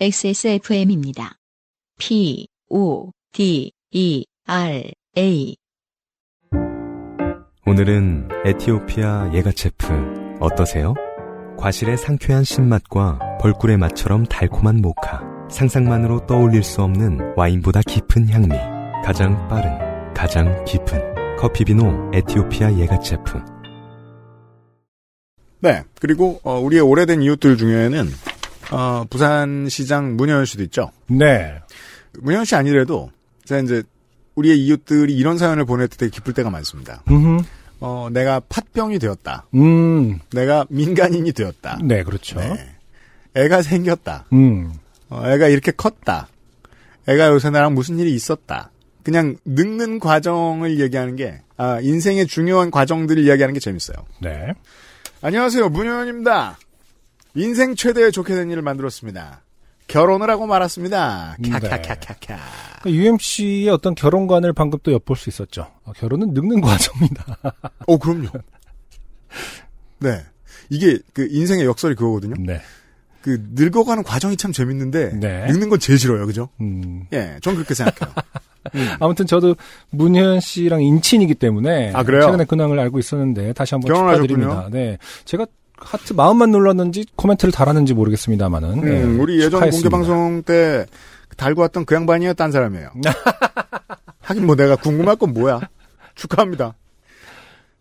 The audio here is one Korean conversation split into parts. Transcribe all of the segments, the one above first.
XSFM입니다. P, O, D, E, R, A. 오늘은 에티오피아 예가체프 어떠세요? 과실의 상쾌한 신맛과 벌꿀의 맛처럼 달콤한 모카. 상상만으로 떠올릴 수 없는 와인보다 깊은 향미. 가장 빠른, 가장 깊은 커피 비노 에티오피아 예가체프. 네. 그리고 어, 우리의 오래된 이웃들 중에는 어, 부산시장 문현 씨도 있죠. 네. 문현 씨 아니래도 제가 이제 우리의 이웃들이 이런 사연을 보낼 때 되게 기쁠 때가 많습니다. 음, 어, 내가 팥병이 되었다. 음, 내가 민간인이 되었다. 네, 그렇죠. 네. 애가 생겼다. 음, 어, 애가 이렇게 컸다. 애가 요새 나랑 무슨 일이 있었다. 그냥 늙는 과정을 얘기하는 게, 아, 인생의 중요한 과정들을 이야기하는 게 재밌어요. 네. 안녕하세요. 문효원입니다. 인생 최대의 좋게 된 일을 만들었습니다. 결혼을 하고 말았습니다. 네. 캬캬캬캬캬. UMC의 어떤 결혼관을 방금 또 엿볼 수 있었죠. 어, 결혼은 늙는 과정이다. 어, 그럼요. 네. 이게 그 인생의 역설이 그거거든요. 네. 그 늙어가는 과정이 참 재밌는데 네. 늙는 건 제일 싫어요. 그죠? 음. 예. 전 그렇게 생각해요. 아무튼 저도 문현 씨랑 인친이기 때문에 아, 그래요? 최근에 근황을 알고 있었는데 다시 한번 결혼하셨군요? 축하드립니다. 네. 제가 하트 마음만 눌렀는지 코멘트를 달았는지 모르겠습니다만은 네, 음, 우리 예전. 공개 방송 때 달고 왔던 그 양반이요, 딴 사람이에요. 하긴 뭐 내가 궁금할 건 뭐야. 축하합니다.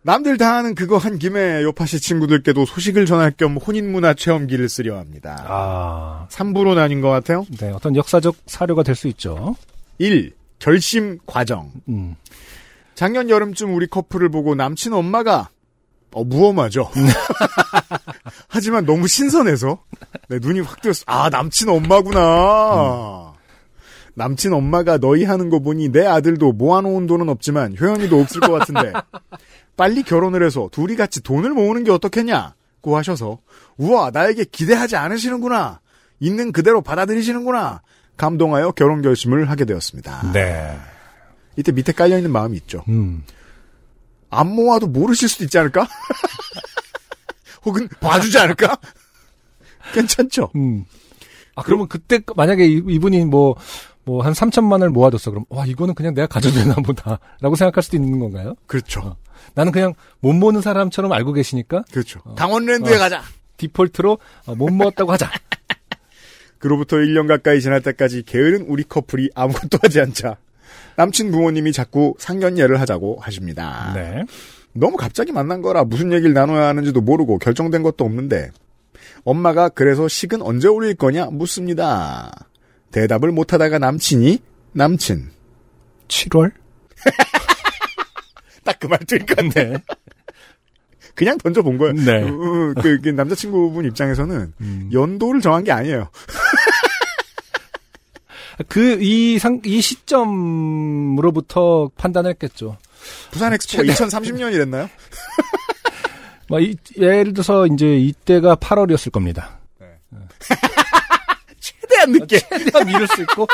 남들 다 하는 그거 한 김에 요파시 친구들께도 소식을 전할 겸 혼인문화 체험기를 쓰려 합니다. 아, 3부로 나뉜 것 같아요. 네, 어떤 역사적 사료가 될 수 있죠. 1. 결심 과정. 음. 작년 여름쯤 우리 커플을 보고 남친 엄마가 어 무엄하죠. 하지만 너무 신선해서 내 눈이 확 뜨였어. 아 남친 엄마구나. 남친 엄마가 너희 하는 거 보니 내 아들도 모아놓은 돈은 없지만 효연이도 없을 것 같은데 빨리 결혼을 해서 둘이 같이 돈을 모으는 게 어떻겠냐고 하셔서 우와 나에게 기대하지 않으시는구나 있는 그대로 받아들이시는구나 감동하여 결혼 결심을 하게 되었습니다. 네. 이때 밑에 깔려 있는 마음이 있죠. 음. 안 모아도 모르실 수도 있지 않을까? 혹은 봐주지 않을까? 괜찮죠? 음. 아, 그러면 그때 만약에 이- 이분이 뭐, 뭐, 한 3천만 원을 모아뒀어. 그럼, 와, 이거는 그냥 내가 가져도 되나 보다. 라고 생각할 수도 있는 건가요? 그렇죠. 어. 나는 그냥 못 모는 사람처럼 알고 계시니까 그렇죠. 강원랜드에 어. 가자. 디폴트로 어, 못 모았다고 하자. 그로부터 1년 가까이 지날 때까지 게으른 우리 커플이 아무것도 하지 않자 남친 부모님이 자꾸 상견례를 하자고 하십니다. 네. 너무 갑자기 만난 거라 무슨 얘기를 나눠야 하는지도 모르고 결정된 것도 없는데 엄마가 그래서 식은 언제 올릴 거냐 묻습니다. 대답을 못하다가 남친이 남친 7월? 딱 그 말투일 것 같아. 네. 그냥 던져본 거예요. 네. 어, 어, 그, 그 남자친구분 입장에서는 음. 연도를 정한 게 아니에요. 그, 이 상, 이 시점으로부터 판단했겠죠. 부산 엑스포가 2030년이 됐나요? 막, 이, 예를 들어서, 이제, 이때가 8월이었을 겁니다. 최대한 늦게. 최대한 미룰 수 있고,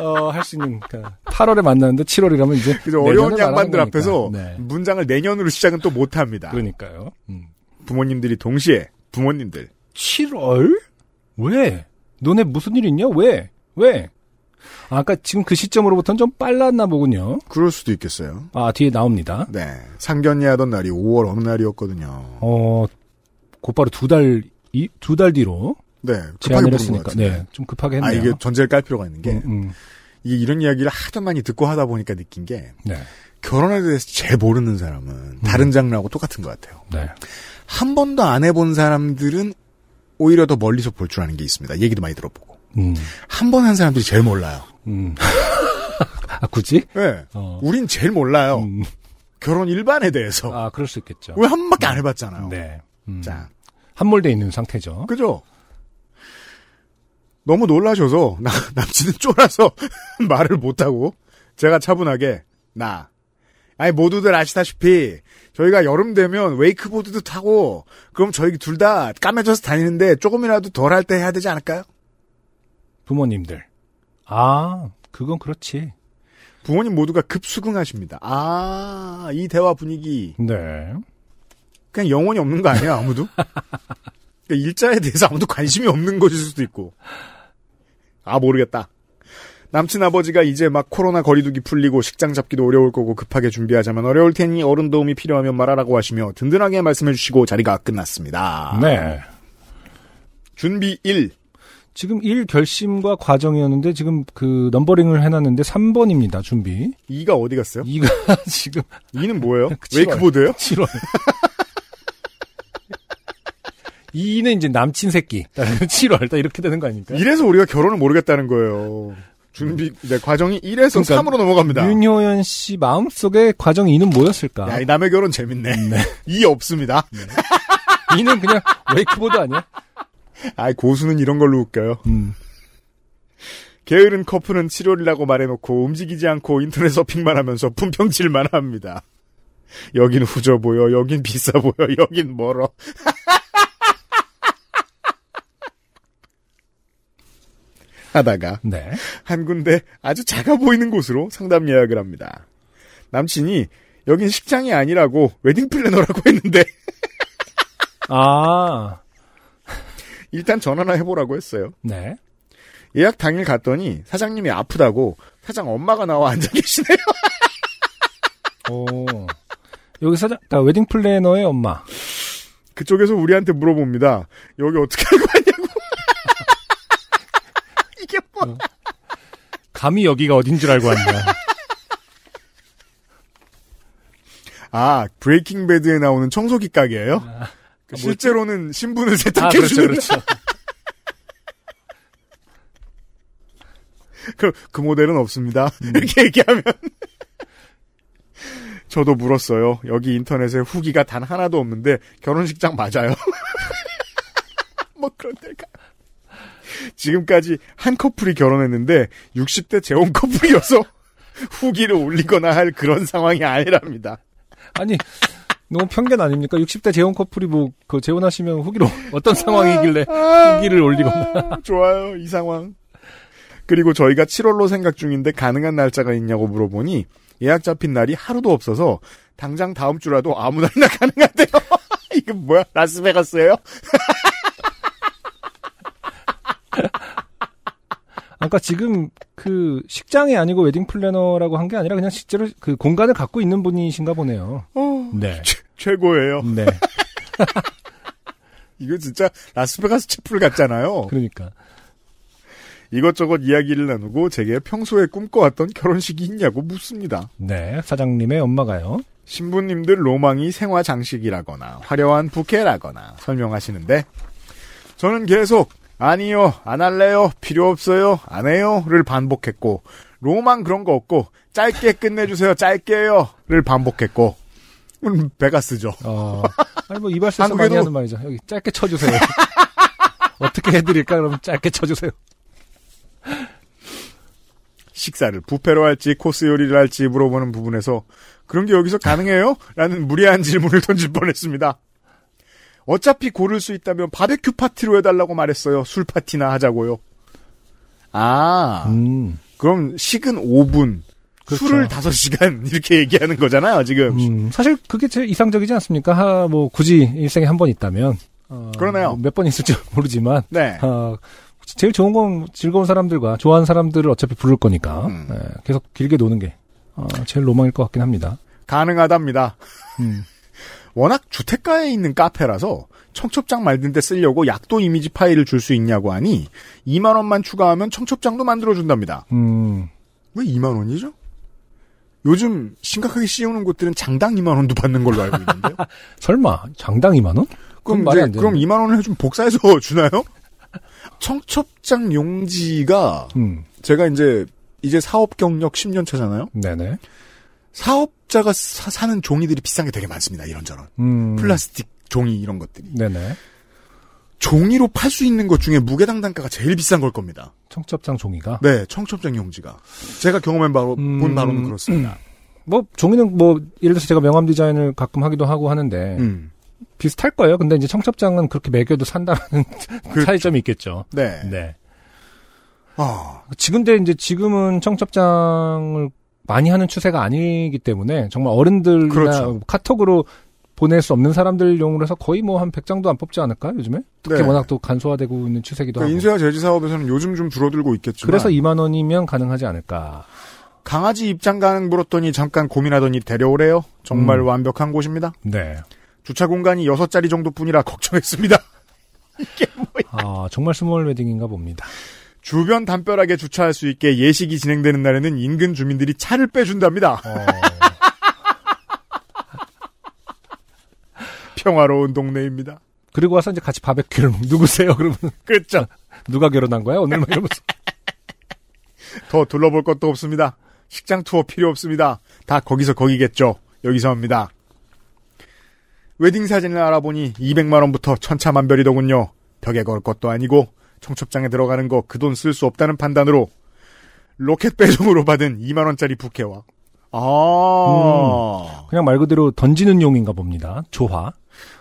어, 할 수 있는, 그러니까 8월에 만났는데 7월이라면 이제. 그죠. 어려운 양반들 앞에서. 네. 문장을 내년으로 시작은 또 못합니다. 그러니까요. 음. 부모님들이 동시에 부모님들 7월? 왜? 너네 무슨 일 있냐? 왜? 왜? 아, 아까 지금 그 시점으로부터는 좀 빨랐나 보군요. 그럴 수도 있겠어요. 아, 뒤에 나옵니다. 네. 상견례 하던 날이 5월 어느 날이었거든요. 어, 곧바로 두 달, 이, 두 달 뒤로 네. 급하게 제안을 했으니까. 네. 좀 급하게 아, 했네요. 이게 전제를 깔 필요가 있는 게 음, 음. 이게 이런 이야기를 하도 많이 듣고 하다 보니까 느낀 게 네. 결혼에 대해서 제일 모르는 사람은 다른 장르하고 똑같은 것 같아요. 네. 한 번도 안 해본 사람들은 오히려 더 멀리서 볼 줄 아는 게 있습니다. 얘기도 많이 들어보고. 음. 한번 한 사람들이 제일 몰라요. 음. 아, 굳이? 네. 어. 우린 제일 몰라요. 음. 결혼 일반에 대해서. 아, 그럴 수 있겠죠. 왜 한 번밖에 안 해봤잖아요. 네. 음. 자, 함몰돼 있는 상태죠. 그죠? 너무 놀라셔서 나, 남친은 쫄아서 말을 못하고 제가 차분하게 나 아니 모두들 아시다시피 저희가 여름 되면 웨이크보드도 타고 그럼 저희 둘 다 까매져서 다니는데 조금이라도 덜 할 때 해야 되지 않을까요? 부모님들. 아, 그건 그렇지. 부모님 모두가 급수긍하십니다. 아, 이 대화 분위기 네. 그냥 영혼이 없는 거 아니야 아무도? 그러니까 일자에 대해서 아무도 관심이 없는 것일 수도 있고 아, 모르겠다. 남친 아버지가 이제 막 코로나 거리두기 풀리고 식장 잡기도 어려울 거고 급하게 준비하자면 어려울 테니 어른 도움이 필요하면 말하라고 하시며 든든하게 말씀해 주시고 자리가 끝났습니다. 네. 준비 1. 지금 1 결심과 과정이었는데 지금 그 numbering을 해놨는데 3번입니다. 준비. 2가 어디 갔어요? 2가 지금 2는 뭐예요? 웨이크보드예요? 7월. 2는 이제 남친 새끼. 7월. 딱 이렇게 되는 거 아닙니까? 이래서 우리가 결혼을 모르겠다는 거예요. 준비 네, 과정이 1에서 그러니까 3으로 넘어갑니다. 윤효연 씨 마음속에 과정 2는 뭐였을까? 야, 이 남의 결혼 재밌네. 이 없습니다. 2는 그냥 웨이크보드 아니야? 아, 고수는 이런 걸로 웃겨요. 음. 게으른 커플은 7월이라고 말해놓고 움직이지 않고 인터넷 서핑만 하면서 품평질만 합니다. 여긴 후져 보여, 여긴 비싸 보여, 여긴 멀어. 하다가 네. 한 군데 아주 작아 보이는 곳으로 상담 예약을 합니다. 남친이 여긴 식장이 아니라고 웨딩 플래너라고 했는데 아. 일단 전화나 해보라고 했어요. 네. 예약 당일 갔더니 사장님이 아프다고 사장 엄마가 나와 앉아 계시네요. 오. 여기 사장, 나 웨딩 플래너의 엄마. 그쪽에서 우리한테 물어봅니다. 여기 어떻게 알고 왔냐고. 이게 뭐? 감히 여기가 어딘 줄 알고 왔냐. 아 브레이킹 배드에 나오는 청소기 가게예요? 그 실제로는 신분을 아, 세탁해 그렇죠, 주는 그렇죠. 그, 그 모델은 없습니다. 이렇게 얘기하면. 저도 물었어요. 여기 인터넷에 후기가 단 하나도 없는데 결혼식장 맞아요. 뭐 그런 데가. 지금까지 한 커플이 결혼했는데 60대 재혼 커플이어서 후기를 올리거나 할 그런 상황이 아니랍니다. 아니, 너무 편견 아닙니까? 60대 재혼 커플이 뭐, 그 재혼하시면 후기로 어떤 상황이길래 후기를 올리거나. 좋아요, 이 상황. 그리고 저희가 7월로 생각 중인데 가능한 날짜가 있냐고 물어보니 예약 잡힌 날이 하루도 없어서 당장 다음 주라도 아무 날이나 가능하대요. 이거 뭐야? 라스베가스예요? 아까 지금 그 식장이 아니고 웨딩 플래너라고 한 게 아니라 그냥 실제로 그 공간을 갖고 있는 분이신가 보네요. 어, 네. 최 고예요. 네. 이거 진짜 라스베가스 채플 같잖아요. 그러니까. 이것저것 이야기를 나누고 제게 평소에 꿈꿔왔던 결혼식이 있냐고 묻습니다. 네. 사장님의 엄마가요. 신부님들 로망이 생화 장식이라거나 화려한 부케라거나 설명하시는데 저는 계속 아니요, 안 할래요, 필요 없어요, 안 해요를 반복했고 로망 그런 거 없고 짧게 끝내주세요, 짧게요를 반복했고 음, 배가 쓰죠. 어. 아니 뭐 이발소에서 많이 한국에도- 하는 말이죠. 여기 짧게 쳐주세요. 어떻게 해드릴까? 그러면 짧게 쳐주세요. 식사를 부페로 할지 코스 요리를 할지 물어보는 부분에서 그런 게 여기서 가능해요? 라는 무리한 질문을 던질 뻔했습니다. 어차피 고를 수 있다면 바베큐 파티로 해달라고 말했어요. 술 파티나 하자고요. 아, 음. 그럼 식은 5분, 그렇죠. 술을 5시간 이렇게 얘기하는 거잖아요, 지금. 음, 사실 그게 제일 이상적이지 않습니까? 하, 뭐 굳이 일생에 한 번 있다면 어, 그러네요. 몇 번 있을지 모르지만 네. 어, 제일 좋은 건 즐거운 사람들과 좋아하는 사람들을 어차피 부를 거니까 음. 예, 계속 길게 노는 게 어, 제일 로망일 것 같긴 합니다. 가능하답니다. 음. 워낙 주택가에 있는 카페라서 청첩장 만든 데 쓰려고 약도 이미지 파일을 줄 수 있냐고 하니 2만 원만 추가하면 청첩장도 만들어 준답니다. 음, 왜 2만 원이죠? 요즘 심각하게 씌우는 곳들은 장당 2만 원도 받는 걸로 알고 있는데요. 설마 장당 2만 원? 그럼 말이 안. 그럼 2만 원을 해주면 복사해서 주나요? 청첩장 용지가 음, 제가 이제 이제 사업 경력 10년 차잖아요. 네네. 사업자가 사, 는 종이들이 비싼 게 되게 많습니다. 이런저런 음, 플라스틱 종이 이런 것들이 네네. 종이로 팔 수 있는 것 중에 무게당 단가가 제일 비싼 걸 겁니다. 청첩장 종이가 네, 청첩장 용지가 제가 경험해 바로 음, 본 바로는 그렇습니다. 뭐 종이는 뭐 예를 들어서 제가 명함 디자인을 가끔 하기도 하고 하는데 음, 비슷할 거예요. 근데 이제 청첩장은 그렇게 매겨도 산다는 그렇죠. 차이점이 있겠죠. 네. 네. 아, 지금데 이제 지금은 청첩장을 많이 하는 추세가 아니기 때문에 정말 어른들이나 그렇죠. 카톡으로 보낼 수 없는 사람들용으로 해서 거의 뭐 한 100장도 안 뽑지 않을까 요즘에? 특히 네. 워낙 또 간소화되고 있는 추세기도 그 하고. 인쇄와 제지 사업에서는 요즘 좀 줄어들고 있겠지만 그래서 2만 원이면 가능하지 않을까. 강아지 입장 가능 물었더니 잠깐 고민하더니 데려오래요. 정말 음. 완벽한 곳입니다. 네. 주차 공간이 6자리 정도뿐이라 걱정했습니다. 아 정말 스몰 웨딩인가 봅니다. 주변 담벼락에 주차할 수 있게 예식이 진행되는 날에는 인근 주민들이 차를 빼준답니다. 어, 평화로운 동네입니다. 그리고 와서 이제 같이 바베큐를 누구세요? 그러면 그렇죠. 누가 결혼한 거야 오늘 막 이러면서. 더 둘러볼 것도 없습니다. 식장 투어 필요 없습니다. 다 거기서 거기겠죠. 여기서 합니다. 웨딩 사진을 알아보니 200만 원부터 천차만별이더군요. 벽에 걸 것도 아니고 청첩장에 들어가는 거 그 돈 쓸 수 없다는 판단으로 로켓 배송으로 받은 2만 원짜리 부케와 아 그냥 말 그대로 던지는 용인가 봅니다. 조화.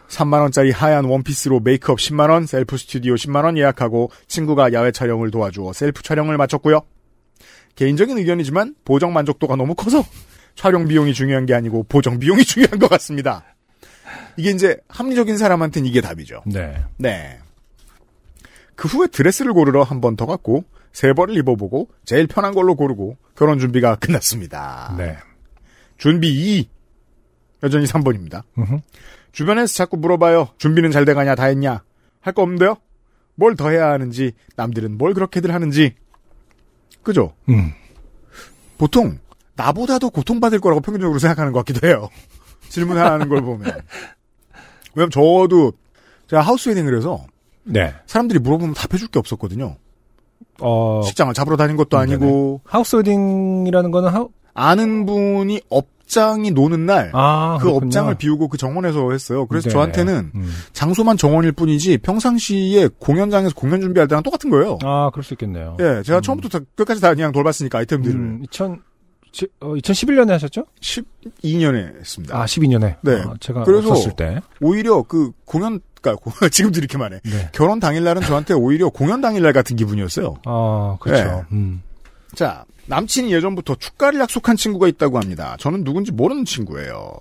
3만 원짜리 하얀 원피스로 메이크업 10만 원, 셀프 스튜디오 10만 원 예약하고 친구가 야외 촬영을 도와주어 셀프 촬영을 마쳤고요. 개인적인 의견이지만 보정 만족도가 너무 커서 촬영 비용이 중요한 게 아니고 보정 비용이 중요한 것 같습니다. 이게 이제 합리적인 사람한테는 이게 답이죠. 네. 네. 그 후에 드레스를 고르러 한 번 더 갔고 세 벌을 입어보고 제일 편한 걸로 고르고 결혼 준비가 끝났습니다. 네. 준비 2 여전히 3번입니다. 음흠. 주변에서 자꾸 물어봐요. 준비는 잘 돼가냐, 다 했냐? 할 거 없는데요? 뭘 더 해야 하는지, 남들은 뭘 그렇게들 하는지. 그죠? 음. 보통, 나보다도 고통받을 거라고 평균적으로 생각하는 것 같기도 해요. 질문하는 걸 보면. 왜냐면 저도, 제가 하우스 웨딩을 해서, 네. 사람들이 물어보면 답해줄 게 없었거든요. 어, 식장을 잡으러 다닌 것도 아니고, 하우스 웨딩이라는 거는 하우, 아는 분이 업장이 노는 날, 아, 그. 업장을 비우고 그 정원에서 했어요. 그래서 네. 저한테는 음. 장소만 정원일 뿐이지 평상시에 공연장에서 공연 준비할 때랑 똑같은 거예요. 아, 그럴 수 있겠네요. 예, 제가 처음부터 다- 끝까지 다 그냥 돌봤으니까 아이템들을 음, 2000, 지- 어, 2011년에 하셨죠? 12년에 했습니다. 아, 12년에. 네. 아, 제가 그래서- 때. 오히려 그 공연, 그러니까 고- 지금도 이렇게 말해. 네. 결혼 당일날은 저한테 오히려 공연 당일날 같은 기분이었어요. 아, 그렇죠. 네. 음. 자, 남친이 예전부터 축가를 약속한 친구가 있다고 합니다. 저는 누군지 모르는 친구예요.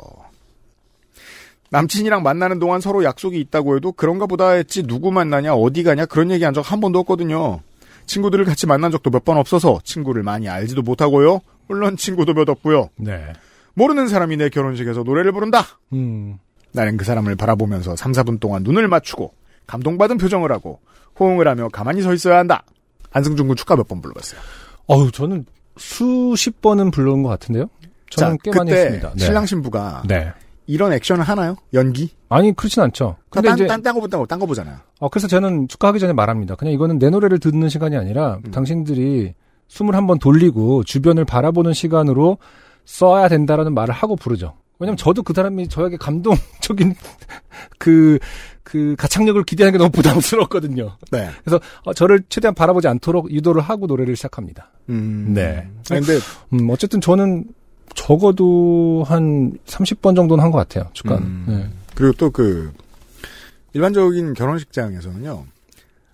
남친이랑 만나는 동안 서로 약속이 있다고 해도 그런가 보다 했지 누구 만나냐 어디 가냐 그런 얘기 한 적 한 번도 없거든요. 친구들을 같이 만난 적도 몇 번 없어서 친구를 많이 알지도 못하고요. 물론 친구도 몇 없고요. 네. 모르는 사람이 내 결혼식에서 노래를 부른다. 음. 나는 그 사람을 바라보면서 3, 4분 동안 눈을 맞추고 감동받은 표정을 하고 호응을 하며 가만히 서 있어야 한다. 한승준 군 축가 몇 번 불러봤어요. 어우, 저는 수십 번은 불러온 것 같은데요? 저는 자, 꽤 많이 했습니다. 네. 신랑 신부가 네. 이런 액션을 하나요? 연기? 아니, 그렇진 않죠. 근데 딴, 이제, 딴, 딴 거, 딴 거, 딴거 보잖아요. 어, 그래서 저는 축하하기 전에 말합니다. 그냥 이거는 내 노래를 듣는 시간이 아니라 음. 당신들이 숨을 한번 돌리고 주변을 바라보는 시간으로 써야 된다라는 말을 하고 부르죠. 왜냐면 저도 그 사람이 저에게 감동적인 그, 그 가창력을 기대하는 게 너무 부담스럽거든요. 네. 그래서 어, 저를 최대한 바라보지 않도록 유도를 하고 노래를 시작합니다. 음. 네. 아니, 근데, 음, 어쨌든 저는 적어도 한 30번 정도는 한 것 같아요. 축가는. 음. 네. 그리고 또 그, 일반적인 결혼식장에서는요,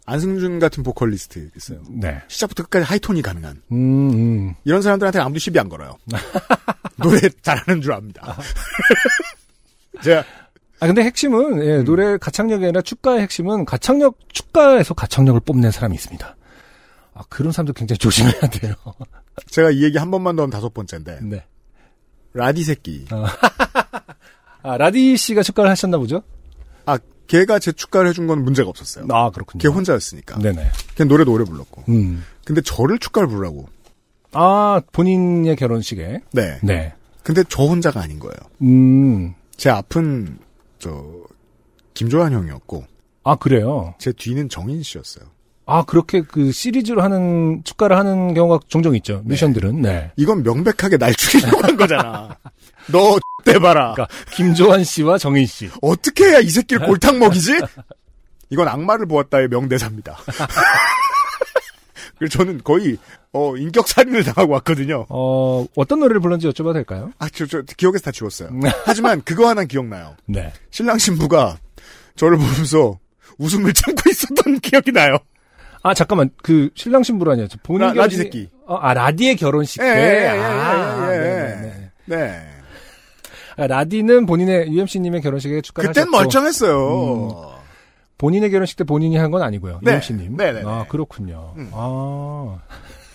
안승준 같은 보컬리스트 있어요. 네. 시작부터 끝까지 하이톤이 가능한. 음, 음. 이런 사람들한테 아무도 시비 안 걸어요. 노래 잘하는 줄 압니다. 제가, 아 근데 핵심은 예, 음. 노래 가창력이 아니라 축가의 핵심은 가창력 축가에서 가창력을 뽐낸 사람이 있습니다. 아 그런 사람들 굉장히 조심해야 돼요. 제가 이 얘기 한 번만 더 하면 다섯 번째인데, 네. 라디 새끼. 아 라디 씨가 축가를 하셨나 보죠? 아, 걔가 제 축가를 해준 건 문제가 없었어요. 아 그렇군요. 걔 혼자였으니까. 네네. 걔 노래도 오래 불렀고. 음. 근데 저를 축가를 부르라고. 아 본인의 결혼식에. 네. 네. 근데 저 혼자가 아닌 거예요. 음. 제 앞은, 저, 김조한 형이었고, 아 그래요. 제 뒤는 정인 씨였어요. 아 그렇게 그 시리즈로 하는 축가를 하는 경우가 종종 있죠. 미션들은. 네. 이건 명백하게 날 죽이려고 한 거잖아. 너, 대봐라. 그러니까 김조한 씨와 정인 씨. 어떻게 해야 이 새끼를 골탕 먹이지? 이건 악마를 보았다의 명대사입니다. 그래서 저는 거의, 어, 인격 살인을 당하고 왔거든요. 어 어떤 노래를 불렀는지 여쭤봐도 될까요? 아, 저, 저, 기억에서 다 지웠어요. 하지만 그거 하나 기억나요. 네. 신랑 신부가 저를 보면서 웃음을 참고 있었던 기억이 나요. 아 잠깐만 그 신랑 신부로 아니야. 본인 라- 결혼식- 라디 새끼. 어, 아 라디의 결혼식 때. 예, 예, 예, 아, 예, 예, 네네네. 네. 아, 라디는 본인의 UMC님의 결혼식에 축가를 그땐 하셨고 멀쩡했어요. 본인의 결혼식 때 본인이 한 건 아니고요. 네. UMC님. 네네네. 아 그렇군요. 음. 아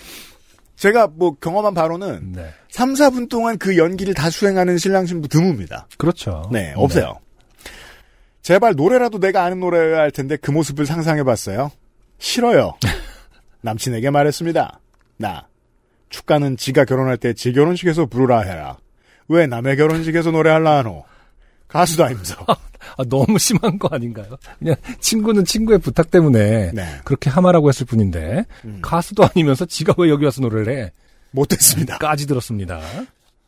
제가 뭐 경험한 바로는 네. 3, 4분 동안 그 연기를 다 수행하는 신랑 신부 드뭅니다. 그렇죠. 네, 없어요. 제발 노래라도 내가 아는 노래여야 할 텐데 그 모습을 상상해봤어요. 싫어요. 남친에게 말했습니다. 나 축가는 지가 결혼할 때 지 결혼식에서 부르라 해라. 왜 남의 결혼식에서 노래할라 하노? 가수도 아니면서. 아, 너무 심한 거 아닌가요? 그냥 친구는 친구의 부탁 때문에 네, 그렇게 하마라고 했을 뿐인데 음. 가수도 아니면서 지가 왜 여기 와서 노래를 해? 못했습니다. 까지 들었습니다.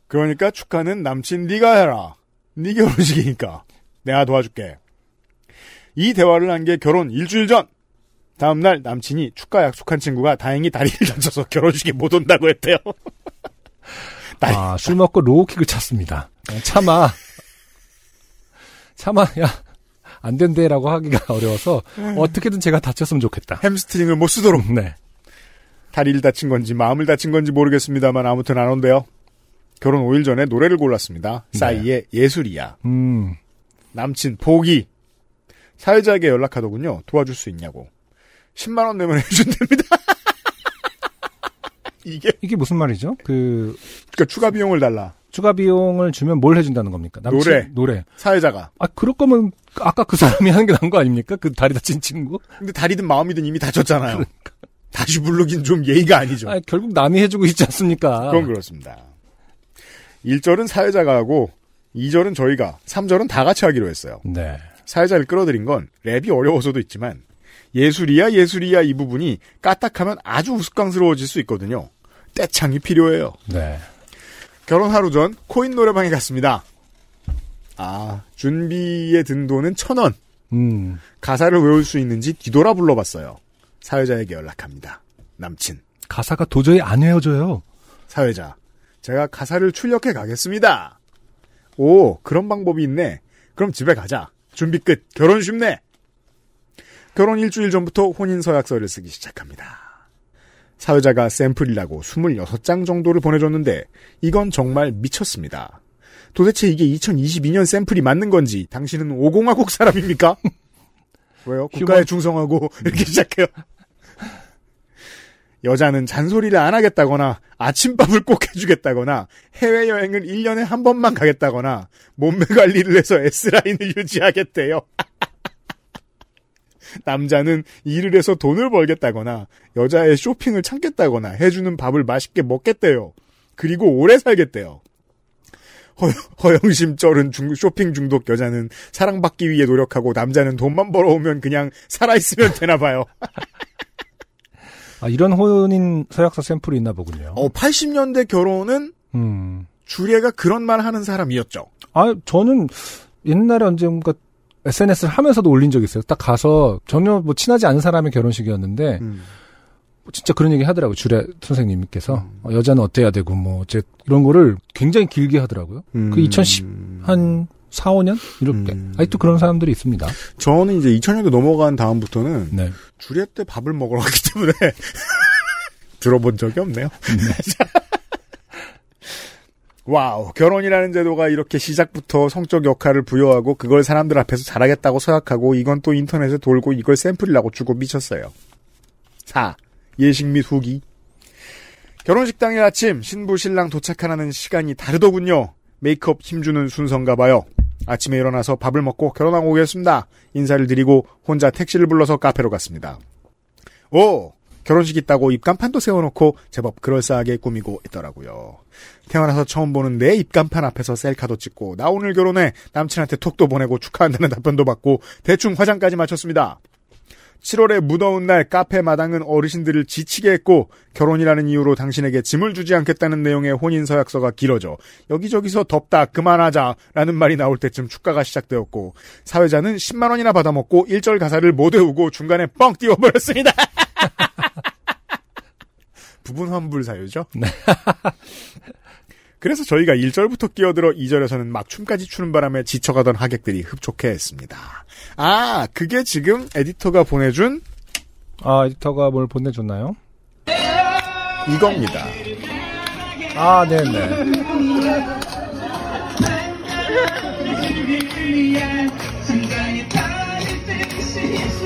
그러니까 축하는 남친 네가 해라. 네 결혼식이니까 내가 도와줄게. 이 대화를 한 게 결혼 일주일 전. 다음날 남친이 축가 약속한 친구가 다행히 다리를 다쳐서 결혼식에 못 온다고 했대요. 아이. 아, 술 먹고 로우킥을 찼습니다. 아, 참아. 참아, 야, 안 된대라고 하기가 어려워서 어떻게든 제가 다쳤으면 좋겠다. 햄스트링을 못 쓰도록 네. 다리를 다친 건지 마음을 다친 건지 모르겠습니다만 아무튼 안 온대요. 결혼 5일 전에 노래를 골랐습니다. 네. 싸이의 예술이야. 음, 남친 포기. 사회자에게 연락하더군요. 도와줄 수 있냐고. 10만 원 내면 해준답니다. 이게 이게 무슨 말이죠? 그, 그러니까 추가 비용을 달라. 추가 비용을 주면 뭘 해준다는 겁니까? 남친, 노래. 노래. 사회자가. 아, 그럴 거면 아까 그 사람이 하는 게 나은 거 아닙니까? 그 다리 다친 친구? 근데 다리든 마음이든 이미 다쳤잖아요. 다시 부르긴 좀 예의가 아니죠. 아, 결국 남이 해주고 있지 않습니까? 그건 그렇습니다. 1절은 사회자가 하고 2절은 저희가 3절은 다 같이 하기로 했어요. 네. 사회자를 끌어들인 건 랩이 어려워서도 있지만 예술이야 예술이야 이 부분이 까딱하면 아주 우스꽝스러워질 수 있거든요. 떼창이 필요해요. 네. 결혼 하루 전 코인 노래방에 갔습니다. 아 준비에 든 돈은 천 원. 음, 가사를 외울 수 있는지 뒤돌아 불러봤어요. 사회자에게 연락합니다. 남친 가사가 도저히 안 외워져요. 사회자 제가 가사를 출력해 가겠습니다. 오 그런 방법이 있네. 그럼 집에 가자. 준비 끝. 결혼 쉽네. 결혼 일주일 전부터 혼인 서약서를 쓰기 시작합니다. 사회자가 샘플이라고 26장 정도를 보내줬는데 이건 정말 미쳤습니다. 도대체 이게 2022년 샘플이 맞는 건지 당신은 5공화국 사람입니까? 왜요? 국가에 충성하고 이렇게 시작해요. 여자는 잔소리를 안 하겠다거나 아침밥을 꼭 해주겠다거나 해외여행을 1년에 한 번만 가겠다거나 몸매 관리를 해서 S라인을 유지하겠대요. 남자는 일을 해서 돈을 벌겠다거나 여자의 쇼핑을 참겠다거나 해주는 밥을 맛있게 먹겠대요. 그리고 오래 살겠대요. 허, 영심 쩔은 중- 쇼핑 중독 여자는 사랑받기 위해 노력하고 남자는 돈만 벌어오면 그냥 살아있으면 되나 봐요. 아, 이런 혼인 서약서 샘플이 있나 보군요. 어, 80년대 결혼은 음. 주례가 그런 말 하는 사람이었죠. 아, 저는 옛날에 언젠가 SNS를 하면서도 올린 적이 있어요. 딱 가서 전혀 뭐 친하지 않은 사람의 결혼식이었는데 음. 뭐 진짜 그런 얘기 하더라고요. 주례 선생님께서 어, 여자는 어때야 되고 뭐 어째 이런 거를 굉장히 길게 하더라고요. 그2010한 4, 5년 이렇게 음. 아직도 그런 사람들이 있습니다. 저는 이제 2000년도 넘어간 다음부터는 네. 주례 때 밥을 먹으러 갔기 때문에 들어본 적이 없네요. 와우, 결혼이라는 제도가 이렇게 시작부터 성적 역할을 부여하고 그걸 사람들 앞에서 잘하겠다고 서약하고 이건 또 인터넷에 돌고 이걸 샘플이라고 주고 미쳤어요. 4. 예식 및 후기. 결혼식 당일 아침 신부 신랑 도착하는 시간이 다르더군요. 메이크업 힘주는 순서인가 봐요. 아침에 일어나서 밥을 먹고 결혼하고 오겠습니다. 인사를 드리고 혼자 택시를 불러서 카페로 갔습니다. 오! 결혼식 있다고 입간판도 세워놓고 제법 그럴싸하게 꾸미고 있더라고요. 태어나서 처음 보는 내 입간판 앞에서 셀카도 찍고 나 오늘 결혼해 남친한테 톡도 보내고 축하한다는 답변도 받고 대충 화장까지 마쳤습니다. 7월의 무더운 날 카페 마당은 어르신들을 지치게 했고 결혼이라는 이유로 당신에게 짐을 주지 않겠다는 내용의 혼인 서약서가 길어져 여기저기서 덥다 그만하자라는 말이 나올 때쯤 축가가 시작되었고 사회자는 10만 원이나 받아먹고 1절 가사를 못 외우고 중간에 뻥 띄워버렸습니다. 부분 환불 사유죠. 그래서 저희가 1절부터 끼어들어 2절에서는 막 춤까지 추는 바람에 지쳐가던 하객들이 흡족해 했습니다. 아, 그게 지금 에디터가 보내준 아, 에디터가 뭘 보내줬나요? 이겁니다. 아, 네네.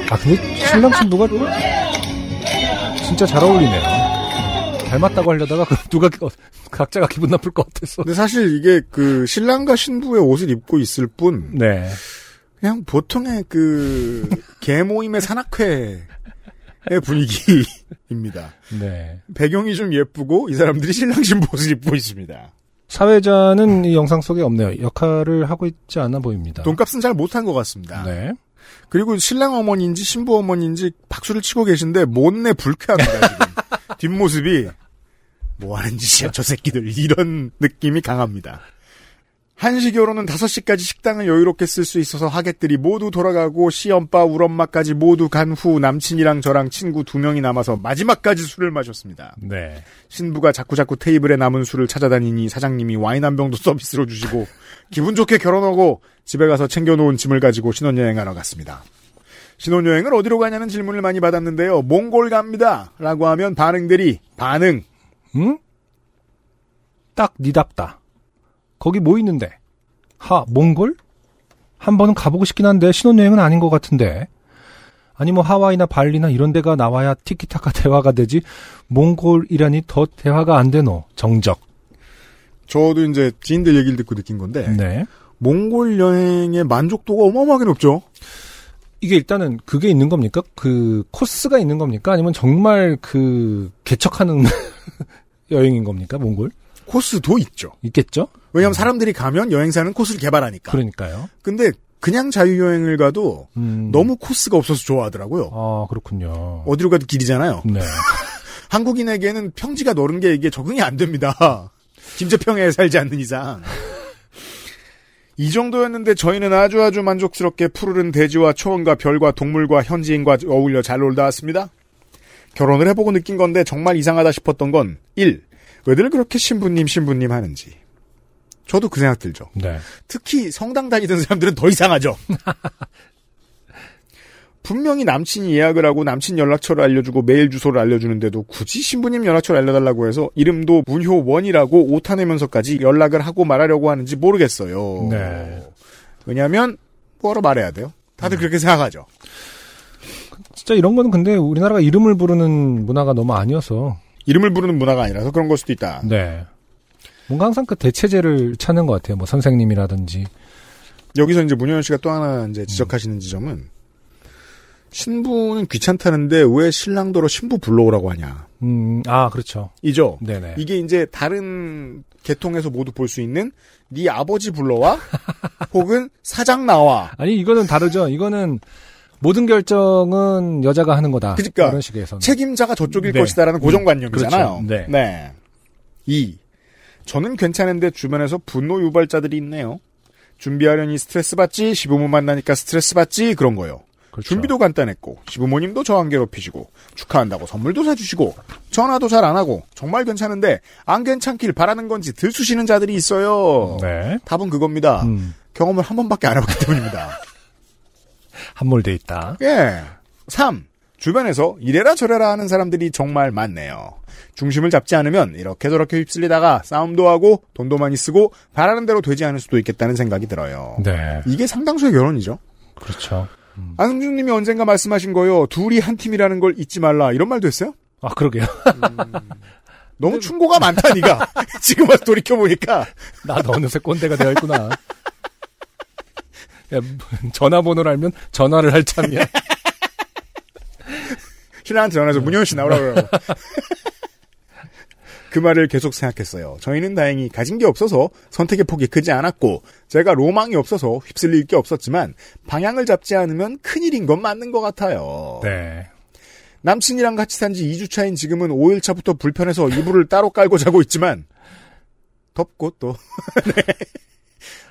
아 근데 신랑 신부가 진짜 잘 어울리네요. 닮았다고 하려다가 그 누가 어, 각자가 기분 나쁠 것 같아서. 근데 사실 이게 그 신랑과 신부의 옷을 입고 있을 뿐 네. 그냥 보통의 그 개모임의 산악회 의 분위기입니다. 네. 배경이 좀 예쁘고 이 사람들이 신랑 신부 옷을 입고 있습니다. 사회자는 이 영상 속에 없네요. 역할을 하고 있지 않아 보입니다. 돈값은 잘 못한 것 같습니다. 네. 그리고 신랑 어머니인지 신부 어머니인지 박수를 치고 계신데 못내 불쾌합니다. 지금 뒷모습이 뭐 하는 짓이야 저 새끼들 이런 느낌이 강합니다. 한시 결혼은 5시까지 식당을 여유롭게 쓸 수 있어서 하객들이 모두 돌아가고 시엄빠 울엄마까지 모두 간 후 남친이랑 저랑 친구 두 명이 남아서 마지막까지 술을 마셨습니다. 네. 신부가 자꾸자꾸 테이블에 남은 술을 찾아다니니 사장님이 와인 한 병도 서비스로 주시고 기분 좋게 결혼하고 집에 가서 챙겨놓은 짐을 가지고 신혼여행하러 갔습니다. 신혼여행을 어디로 가냐는 질문을 많이 받았는데요. 몽골 갑니다. 라고 하면 반응들이 반응. 응? 딱 니답다. 거기 뭐 있는데? 하, 몽골? 한 번은 가보고 싶긴 한데 신혼여행은 아닌 것 같은데. 아니 뭐 하와이나 발리나 이런 데가 나와야 티키타카 대화가 되지. 몽골이라니 더 대화가 안 되노. 정적. 저도 이제 지인들 얘기를 듣고 느낀 건데 네. 몽골 여행의 만족도가 어마어마하게 높죠. 이게 일단은 그게 있는 겁니까? 그 코스가 있는 겁니까? 아니면 정말 그 개척하는 여행인 겁니까? 몽골? 코스도 있죠. 있겠죠? 왜냐하면 사람들이 가면 여행사는 코스를 개발하니까. 그러니까요. 근데 그냥 자유여행을 가도 음. 너무 코스가 없어서 좋아하더라고요. 아 그렇군요. 어디로 가도 길이잖아요. 네. 한국인에게는 평지가 넓은 게 이게 적응이 안 됩니다. 김제평에 살지 않는 이상. 이 정도였는데 저희는 아주 아주 만족스럽게 푸르른 대지와 초원과 별과 동물과 현지인과 어울려 잘 놀다 왔습니다. 결혼을 해보고 느낀 건데 정말 이상하다 싶었던 건 1. 왜들 그렇게 신부님 신부님 하는지. 저도 그 생각 들죠. 네. 특히 성당 다니던 사람들은 더 이상하죠. 분명히 남친이 예약을 하고 남친 연락처를 알려주고 메일 주소를 알려주는데도 굳이 신부님 연락처를 알려달라고 해서 이름도 문효원이라고 오타내면서까지 연락을 하고 말하려고 하는지 모르겠어요. 네. 왜냐하면 뭐하러 말해야 돼요? 다들 그렇게 생각하죠. 진짜 이런 거는 근데 우리나라가 이름을 부르는 문화가 너무 아니어서. 이름을 부르는 문화가 아니라서 그런 걸 수도 있다. 네. 뭔가 항상 그 대체제를 찾는 것 같아요. 뭐 선생님이라든지. 여기서 이제 문효연 씨가 또 하나 이제 지적하시는 지점은 신부는 귀찮다는데 왜 신랑더러 신부 불러오라고 하냐. 음, 아, 그렇죠. 이죠. 네네. 이게 이제 다른 계통에서 모두 볼 수 있는 네 아버지 불러와 혹은 사장 나와 아니, 이거는 다르죠. 이거는 모든 결정은 여자가 하는 거다. 그러니까 이런 식에서는. 책임자가 저쪽일 네. 것이다라는 고정관념이잖아요. 그렇죠. 네. 이 저는 괜찮은데 주변에서 분노 유발자들이 있네요. 준비하려니 스트레스 받지, 시부모 만나니까 스트레스 받지 그런 거요. 그렇죠. 준비도 간단했고 시부모님도 저 안 괴롭히시고 축하한다고 선물도 사주시고 전화도 잘 안 하고 정말 괜찮은데 안 괜찮길 바라는 건지 들쑤시는 자들이 있어요. 네. 답은 그겁니다. 음, 경험을 한 번밖에 안 해봤기 때문입니다. 함몰돼 있다. 예. 3. 주변에서 이래라 저래라 하는 사람들이 정말 많네요. 중심을 잡지 않으면 이렇게 저렇게 휩쓸리다가 싸움도 하고 돈도 많이 쓰고 바라는 대로 되지 않을 수도 있겠다는 생각이 들어요. 네. 이게 상당수의 결혼이죠. 그렇죠. 안승준 님이 언젠가 말씀하신 거요. 둘이 한 팀이라는 걸 잊지 말라. 이런 말도 했어요? 아, 그러게요. 너무 충고가 많다, 니가. 지금 와서 돌이켜 보니까. 나도 어느새 꼰대가 되어 있구나. 야, 전화번호를 알면 전화를 할 참이야. 신랑한테 전화해서 문효연 씨 나오라고. 그 말을 계속 생각했어요. 저희는 다행히 가진 게 없어서 선택의 폭이 크지 않았고 제가 로망이 없어서 휩쓸릴 게 없었지만 방향을 잡지 않으면 큰일인 건 맞는 것 같아요. 네. 남친이랑 같이 산 지 2주 차인 지금은 5일 차부터 불편해서 이불을 따로 깔고 자고 있지만 덥고 또 네.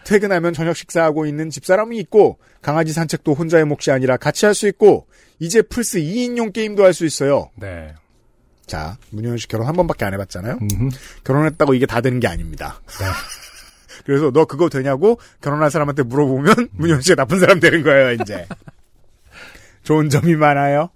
퇴근하면 저녁 식사하고 있는 집사람이 있고 강아지 산책도 혼자의 몫이 아니라 같이 할 수 있고 이제 플스 2인용 게임도 할 수 있어요. 네. 자, 문효연 씨 결혼 한 번밖에 안 해봤잖아요. 음흠. 결혼했다고 이게 다 되는 게 아닙니다. 네. 그래서 너 그거 되냐고 결혼할 사람한테 물어보면 문효연 씨가 나쁜 사람 되는 거예요, 이제. 좋은 점이 많아요.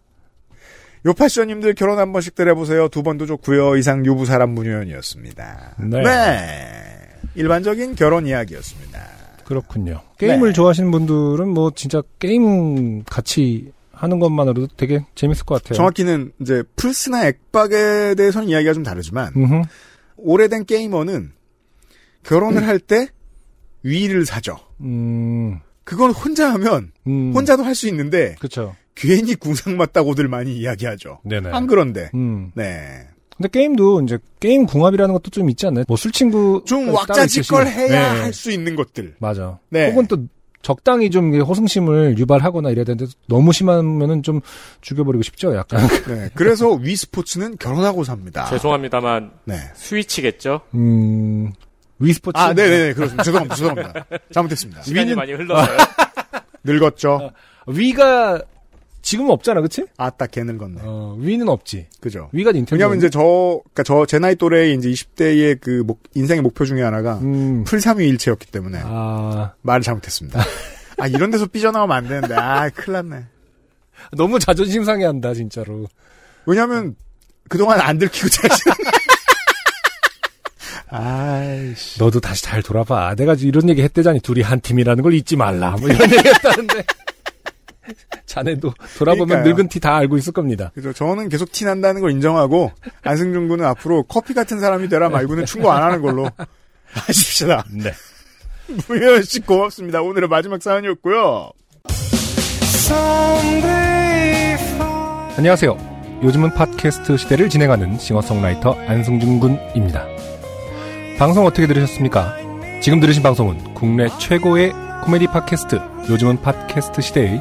요 패션님들 결혼 한 번씩들 해보세요. 두 번도 좋고요. 이상 유부 사람 문효연이었습니다. 네. 네. 일반적인 결혼 이야기였습니다. 그렇군요. 게임을 네. 좋아하시는 분들은 뭐 진짜 게임 같이 하는 것만으로도 되게 재밌을 것 같아요. 정확히는 이제 플스나 엑박에 대해서는 이야기가 좀 다르지만 음흠. 오래된 게이머는 결혼을 할때 위를 사죠. 음, 그건 혼자 하면 음. 혼자도 할 수 있는데 그쵸. 괜히 궁상 맞다고들 많이 이야기하죠. 네네. 안 그런데. 음. 네. 근데 게임도 이제 게임 궁합이라는 것도 좀 있지 않나요? 뭐 술친구 좀 왁자지껄 해야 네. 할수 있는 것들. 맞아. 네. 혹은 또 적당히 좀 이게 호승심을 유발하거나 이래야 되는데 너무 심하면은 좀 죽여버리고 싶죠, 약간. 네. 그래서 위 스포츠는 결혼하고 삽니다. 죄송합니다만 네. 스위치겠죠? 음, 위 스포츠. 아, 네 네 그렇습니다. 죄송합니다. 죄송합니다. 잘못했습니다. 시간이 위는- 많이 흘렀어요. 늙었죠. 위가 지금은 없잖아, 그치? 아따 개 늙었네. 어, 위는 없지. 그죠. 위가 닌텐도. 왜냐면 이제 저, 그니까 저, 제 나이 또래의 이제 20대의 그 목- 인생의 목표 중에 하나가 음, 풀삼위일체였기 때문에 아, 말을 잘못했습니다. 아, 이런 데서 삐져나오면 안 되는데, 아, 큰일 났네. 너무 자존심 상해한다, 진짜로. 왜냐면, 그동안 안 들키고 자신. 아이씨. 너도 다시 잘 돌아봐. 내가 이런 얘기 했대잖니. 둘이 한 팀이라는 걸 잊지 말라. 뭐 이런 얘기 했다는데. 자네도 돌아보면 그러니까요. 늙은 티 다 알고 있을 겁니다. 그죠. 저는 계속 티 난다는 걸 인정하고, 안승준 군은 앞으로 커피 같은 사람이 되라 말고는 충고 안 하는 걸로 하십시다. 네. 무현 씨 고맙습니다. 오늘의 마지막 사연이었고요. 안녕하세요. 요즘은 팟캐스트 시대를 진행하는 싱어송라이터 안승준 군입니다. 방송 어떻게 들으셨습니까? 지금 들으신 방송은 국내 최고의 코미디 팟캐스트 요즘은 팟캐스트 시대의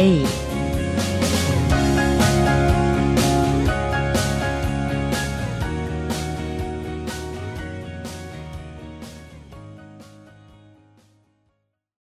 aid.